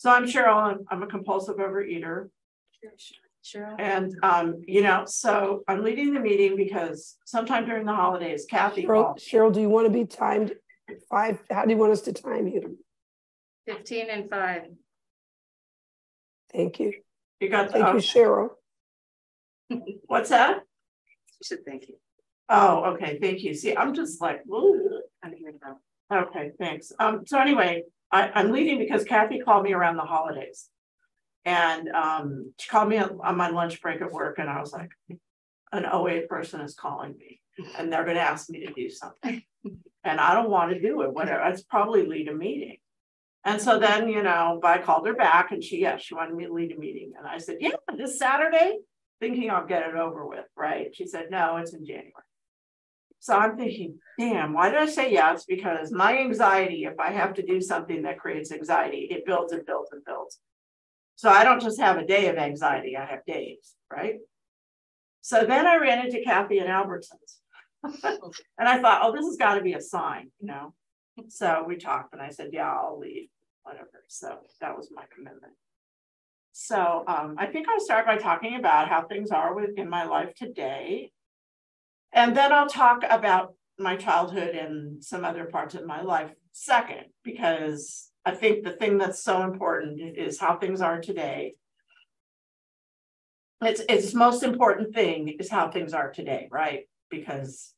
So I'm Cheryl. I'm, I'm a compulsive overeater. Cheryl. And, um, you know, so I'm leading the meeting because sometime during the holidays, Kathy Cheryl, called. Cheryl, do you want to be timed five? How do you want us to time you? Fifteen and five. Thank you. You got, Thank you, oh, Cheryl. what's that? She said thank you. Oh, okay, thank you. See, I'm just like, "Ooh." I'm here now. okay, thanks. Um, so anyway, I, I'm leading because Kathy called me around the holidays. And, um, she called me on my lunch break at work and I was like, an OA person is calling me and they're gonna ask me to do something. And I don't want to do it, whatever, it's probably lead a meeting. And so then, you know, but I called her back and she, yeah, she wanted me to lead a meeting. And I said, yeah, this Saturday, thinking I'll get it over with, right? She said, no, it's in January. So I'm thinking, damn, why did I say yes? Because my anxiety, if I have to do something that creates anxiety, it builds and builds and builds. So I don't just have a day of anxiety, I have days, right? So then I ran into Kathy and Albertsons. and I thought, oh, this has got to be a sign, you know? So we talked and I said, yeah, I'll leave, whatever. So that was my commitment. So um, I think I'll start by talking about how things are within my life today. And then I'll talk about my childhood and some other parts of my life second, because I think the thing that's so important is how things are today. It's it's most important thing is how things are today, right? Because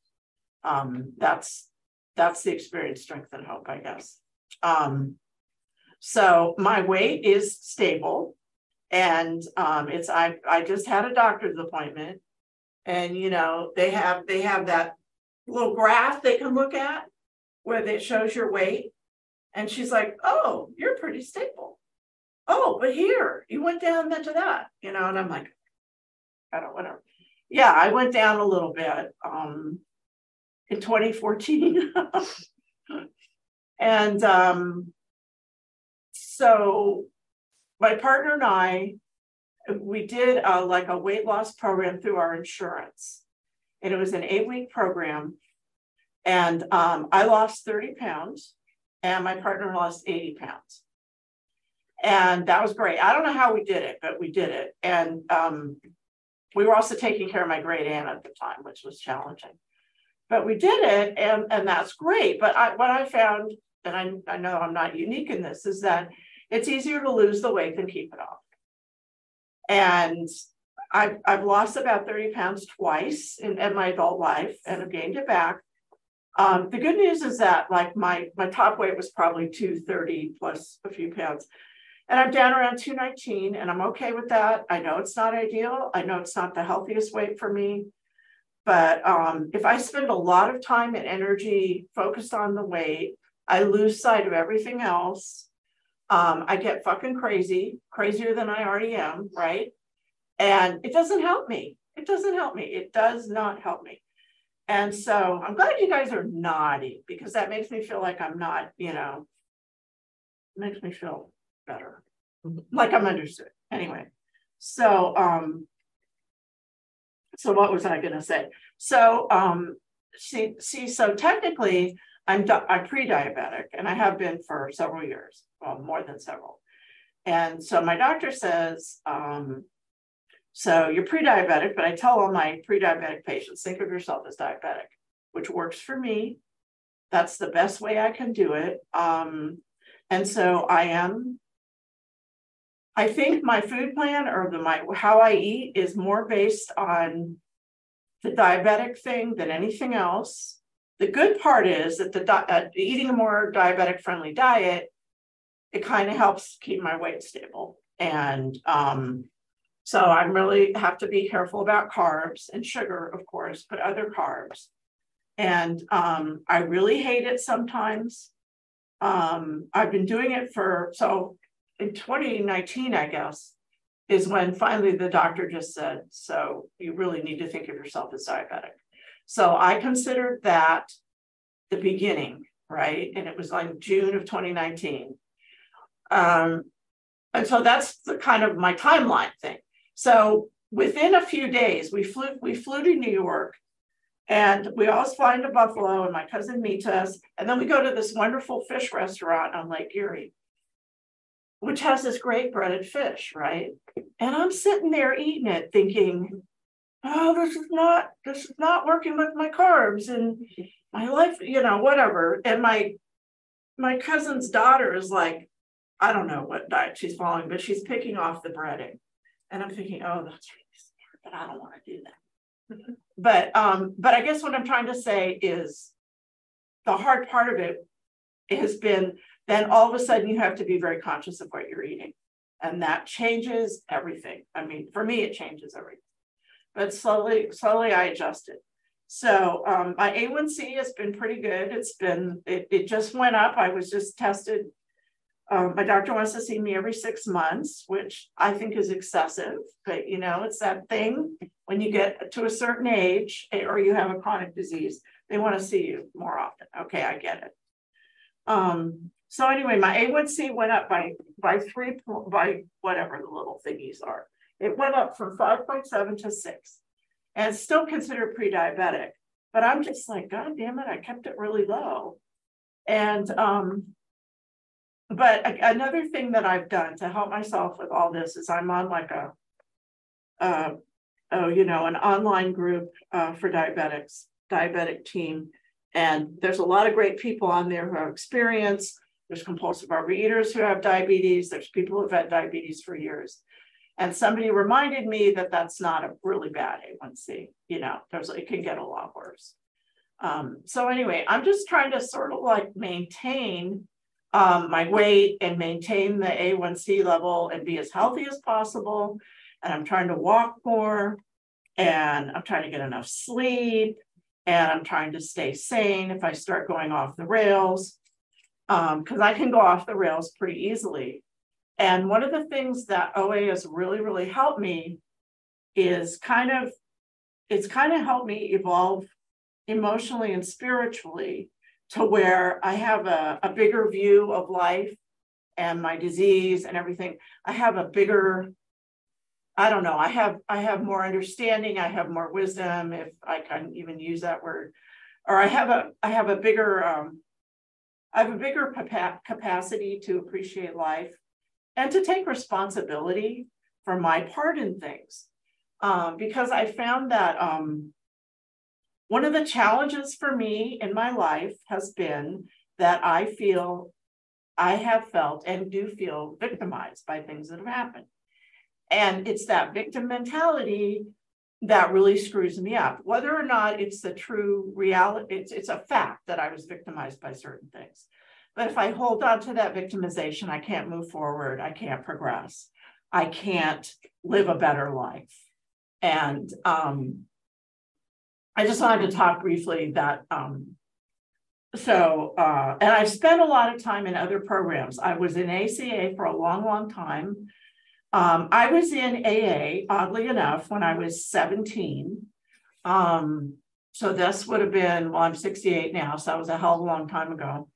um that's that's the experience, strength, and hope, I guess. Um, so my weight is stable, and um, it's I I just had a doctor's appointment, and you know they have they have that little graph they can look at where it shows your weight, and she's like, oh, you're pretty stable. Oh, but here you went down to that, you know, and I'm like, I don't whatever. Yeah, I went down a little bit. Um, in 2014. and um, so my partner and I, we did uh, like a weight loss program through our insurance. And it was an eight week program. And um, I lost 30 pounds, and my partner lost 80 pounds. And that was great. I don't know how we did it, but we did it. And um, we were also taking care of my great aunt at the time, which was challenging but we did it and and that's great but I, what i found and I, I know i'm not unique in this is that it's easier to lose the weight than keep it off and i've, I've lost about 30 pounds twice in, in my adult life and I've gained it back. Um, the good news is that like my my top weight was probably 230 plus a few pounds. And i'm down around 219 and i'm okay with that. I know it's not ideal. I know it's not the healthiest weight for me. But um, if I spend a lot of time and energy focused on the weight, I lose sight of everything else. Um, I get fucking crazy, crazier than I already am, right? And it doesn't help me. It doesn't help me. It does not help me. And so I'm glad you guys are nodding because that makes me feel like I'm not, you know, makes me feel better, like I'm understood. Anyway, so um, so what was I going to say? So um, see, see, so technically, I'm I'm pre-diabetic, and I have been for several years, well, more than several. And so my doctor says, um, so you're pre-diabetic, but I tell all my pre-diabetic patients, think of yourself as diabetic, which works for me. That's the best way I can do it. Um, and so I am I think my food plan or the my how I eat is more based on the diabetic thing than anything else. The good part is that the uh, eating a more diabetic friendly diet, it kind of helps keep my weight stable. And um, so I really have to be careful about carbs and sugar, of course, but other carbs. And um, I really hate it sometimes. Um, I've been doing it for so in 2019, I guess, is when finally the doctor just said, so you really need to think of yourself as diabetic. So I considered that the beginning, right? And it was like June of 2019. Um, and so that's the kind of my timeline thing. So within a few days, we flew, we flew to New York and we always fly into Buffalo and my cousin meets us. And then we go to this wonderful fish restaurant on Lake Erie. which has this great breaded fish, right? And I'm sitting there eating it thinking, oh, this is not, this is not working with my carbs and my life, you know, whatever. And my, my cousin's daughter is like, I don't know what diet she's following, but she's picking off the breading. And I'm thinking, oh, that's really smart, but I don't want to do that. but um, but I guess what I'm trying to say is the hard part of it has been then all of a sudden you have to be very conscious of what you're eating. And that changes everything. I mean, for me, it changes everything. But slowly, slowly I adjusted. So um, my A1C has been pretty good. It's been, it, it just went up. I was just tested. Um, my doctor wants to see me every six months, which I think is excessive. But you know, it's that thing when you get to a certain age eh, or you have a chronic disease, they want to see you more often. Okay, I get it. Um, so anyway, my A1C went up by by three by whatever the little thingies are. It went up from 5.7 to 6. And still considered pre-diabetic. But I'm just like, God damn it, I kept it really low. And um, but another thing that I've done to help myself with all this is I'm on like a uh, oh, you know, an online group uh, for diabetics, diabetic team. And there's a lot of great people on there who have experience there's compulsive overeaters who have diabetes. There's people who've had diabetes for years. And somebody reminded me that that's not a really bad A1C. You know, there's it can get a lot worse. Um, so anyway, I'm just trying to sort of like maintain um, my weight and maintain the A1C level and be as healthy as possible. And I'm trying to walk more and I'm trying to get enough sleep and I'm trying to stay sane if I start going off the rails because um, I can go off the rails pretty easily. And one of the things that OA has really, really helped me is kind of, it's kind of helped me evolve emotionally and spiritually to where I have a, a bigger view of life and my disease and everything. I have a bigger, I don't know, I have I have more understanding, I have more wisdom, if I can even use that word, or I have a I have a bigger um, I have a bigger capacity to appreciate life and to take responsibility for my part in things. Um, because I found that um, one of the challenges for me in my life has been that I feel, I have felt and do feel victimized by things that have happened. And it's that victim mentality that really screws me up. Whether or not it's the true reality, it's, it's a fact that I was victimized by certain things. But if I hold on to that victimization, I can't move forward. I can't progress. I can't live a better life. And um, I just wanted to talk briefly that. Um, so, uh, and I've spent a lot of time in other programs. I was in ACA for a long, long time. Um, I was in AA, oddly enough, when I was 17. Um, so this would have been, well, I'm 68 now, so that was a hell of a long time ago.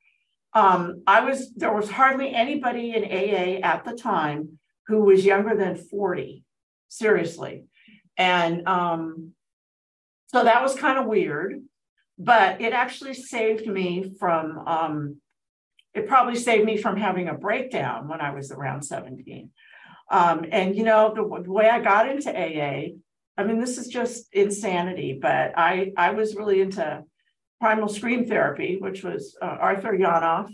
Um, I was, there was hardly anybody in AA at the time who was younger than 40, seriously. And um, so that was kind of weird, but it actually saved me from, um, it probably saved me from having a breakdown when I was around 17. Um, and you know, the, the, way I got into AA, I mean, this is just insanity, but I, I was really into primal scream therapy, which was uh, Arthur Janov,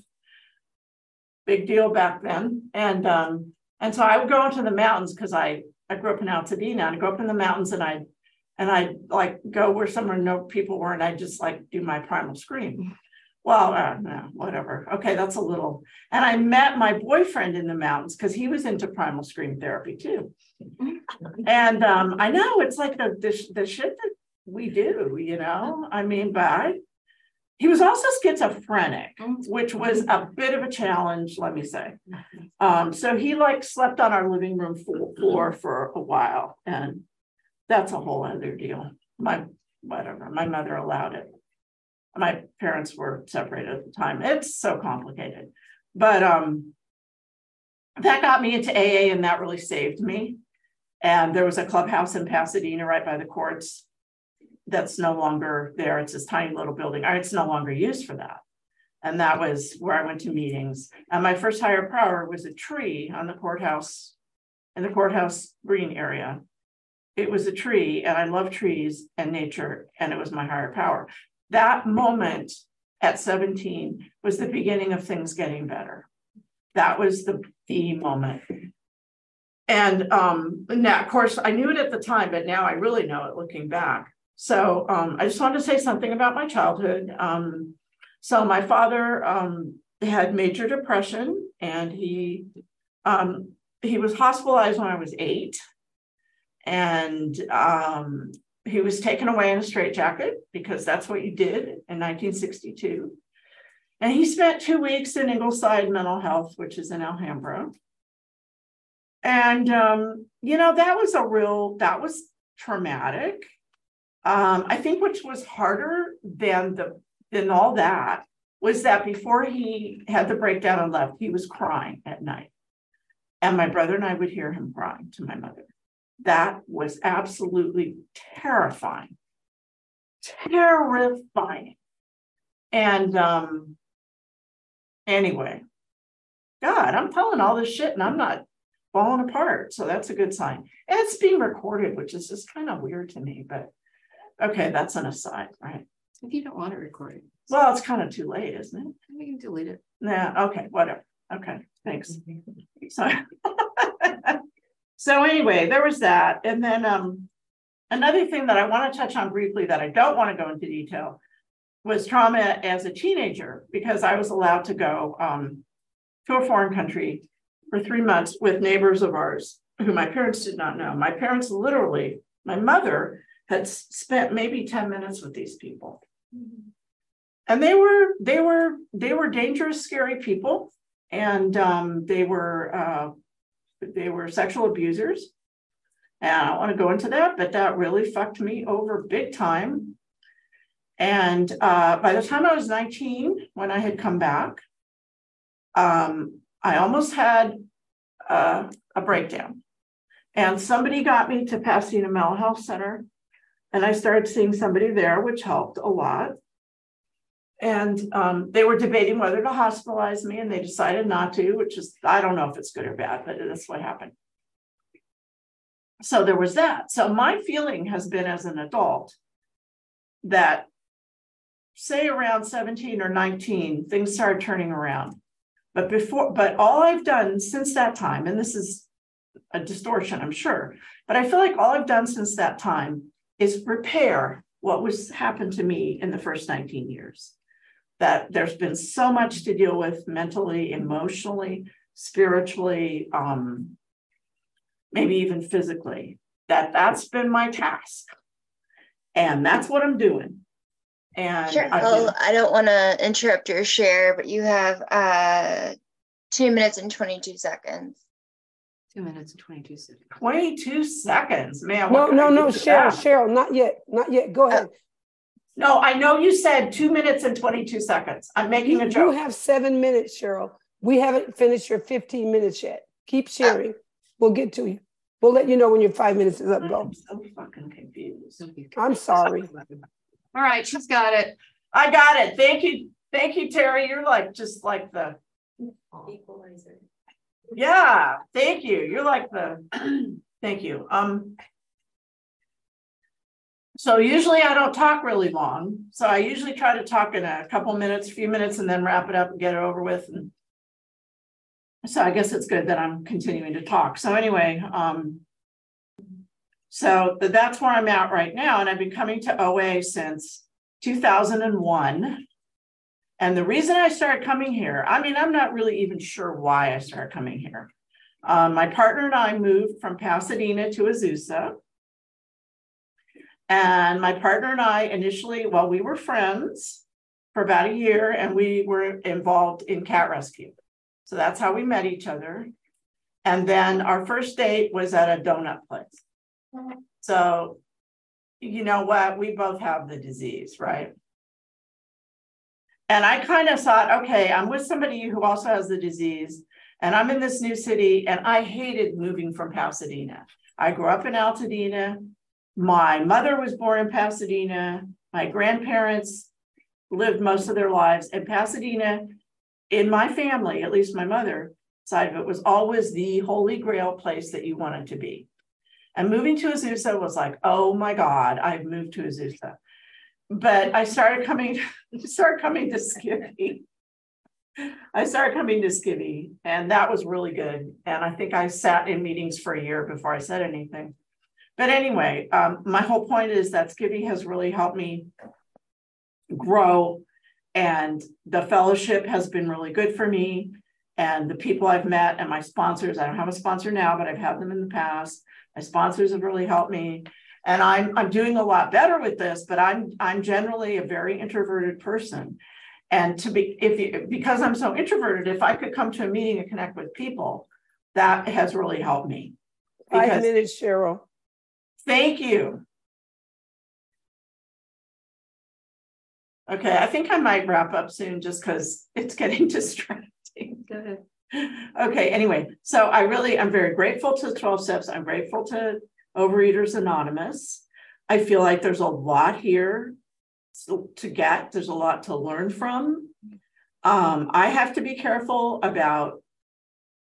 big deal back then. And um, and so I would go into the mountains because I I grew up in Altadena and I grew up in the mountains and I and I like go where somewhere no people were and I just like do my primal scream. Well, uh, no, whatever. Okay, that's a little. And I met my boyfriend in the mountains because he was into primal scream therapy too. And um, I know it's like the, the the shit that we do, you know. I mean, but I, he was also schizophrenic, which was a bit of a challenge, let me say. Um, so he like slept on our living room floor for a while, and that's a whole other deal. My whatever, my mother allowed it my parents were separated at the time. It's so complicated. But um, that got me into AA and that really saved me. And there was a clubhouse in Pasadena right by the courts that's no longer there. It's this tiny little building. It's no longer used for that. And that was where I went to meetings. And my first higher power was a tree on the courthouse, in the courthouse green area. It was a tree, and I love trees and nature, and it was my higher power. That moment at 17 was the beginning of things getting better. That was the, the moment. And um, now, of course, I knew it at the time, but now I really know it looking back. So um, I just wanted to say something about my childhood. Um, so my father um, had major depression, and he um, he was hospitalized when I was eight, and um, he was taken away in a straitjacket because that's what you did in 1962. And he spent two weeks in Ingleside Mental Health, which is in Alhambra. And um, you know, that was a real that was traumatic. Um, I think which was harder than the than all that was that before he had the breakdown and left, he was crying at night. And my brother and I would hear him crying to my mother. That was absolutely terrifying. Terrifying. And um anyway, God, I'm telling all this shit and I'm not falling apart. So that's a good sign. And it's being recorded, which is just kind of weird to me, but okay, that's an aside, right? If you don't want to record it, Well, it's kind of too late, isn't it? we can delete it. Yeah, okay, whatever. Okay, thanks. So, so anyway, there was that. And then um another thing that I want to touch on briefly that I don't want to go into detail was trauma as a teenager because I was allowed to go um to a foreign country for three months with neighbors of ours who my parents did not know. My parents literally, my mother had spent maybe 10 minutes with these people. And they were they were they were dangerous, scary people, and um, they were uh, they were sexual abusers. And I don't want to go into that, but that really fucked me over big time. And uh, by the time I was 19, when I had come back, um, I almost had uh, a breakdown. And somebody got me to Pasadena Mental Health Center, and I started seeing somebody there, which helped a lot. And um, they were debating whether to hospitalize me, and they decided not to, which is, I don't know if it's good or bad, but that's what happened. So there was that. So my feeling has been as an adult that, say, around 17 or 19, things started turning around. But before, but all I've done since that time, and this is a distortion, I'm sure, but I feel like all I've done since that time is repair what was happened to me in the first 19 years. That there's been so much to deal with mentally, emotionally, spiritually, um, maybe even physically. That that's been my task, and that's what I'm doing. And Sure. I've Well, been- I don't want to interrupt your share, but you have uh two minutes and 22 seconds. Two minutes and twenty-two seconds. 22 seconds, man. No, what can no, no, Cheryl, that? Cheryl, not yet, not yet. Go ahead. No, I know you said two minutes and 22 seconds. I'm making You a joke. you have seven minutes, Cheryl. We haven't finished your fifteen minutes yet. Keep uh, sharing. We'll get to you. We'll let you know when your five minutes is up. Go. I'm so fucking confused. I'm sorry. All right, she's got it. I got it. Thank you. Thank you, Terry. You're like just like the Equalizer. Yeah, thank you. You're like the thank you. Um so usually I don't talk really long. So I usually try to talk in a couple minutes, a few minutes, and then wrap it up and get it over with. And so I guess it's good that I'm continuing to talk. So anyway, um so th- that's where I'm at right now. And I've been coming to OA since 2001. And the reason I started coming here, I mean, I'm not really even sure why I started coming here. Um, my partner and I moved from Pasadena to Azusa. And my partner and I initially, well, we were friends for about a year and we were involved in cat rescue. So that's how we met each other. And then our first date was at a donut place. So, you know what? We both have the disease, right? And I kind of thought, okay, I'm with somebody who also has the disease, and I'm in this new city, and I hated moving from Pasadena. I grew up in Altadena. My mother was born in Pasadena. My grandparents lived most of their lives. in Pasadena, in my family, at least my mother side of it, was always the holy grail place that you wanted to be. And moving to Azusa was like, oh my God, I've moved to Azusa. But I started coming, started coming to Skippy. I started coming to Skippy, and that was really good. And I think I sat in meetings for a year before I said anything. But anyway, um, my whole point is that Skippy has really helped me grow, and the fellowship has been really good for me. And the people I've met and my sponsors, I don't have a sponsor now, but I've had them in the past. My sponsors have really helped me. And I'm I'm doing a lot better with this, but I'm I'm generally a very introverted person. And to be if you because I'm so introverted, if I could come to a meeting and connect with people, that has really helped me. Five minutes, Cheryl. Thank you. Okay, I think I might wrap up soon just because it's getting distracting. Go ahead. Okay, anyway, so I really, I'm very grateful to 12 Steps. I'm grateful to Overeaters Anonymous. I feel like there's a lot here to get, there's a lot to learn from. Um, I have to be careful about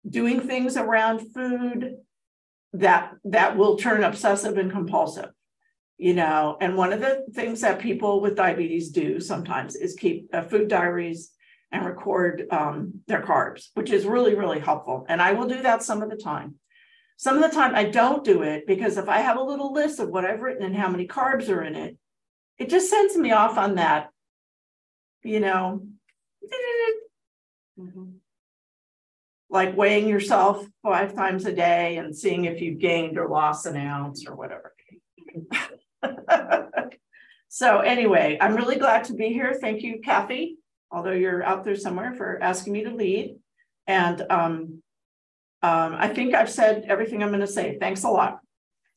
doing things around food that that will turn obsessive and compulsive you know and one of the things that people with diabetes do sometimes is keep uh, food diaries and record um, their carbs which is really really helpful and i will do that some of the time some of the time i don't do it because if i have a little list of what i've written and how many carbs are in it it just sends me off on that you know Mhm. like weighing yourself five times a day and seeing if you've gained or lost an ounce or whatever. so anyway, I'm really glad to be here. Thank you, Kathy, although you're out there somewhere for asking me to lead. And um, um, I think I've said everything I'm going to say. Thanks a lot.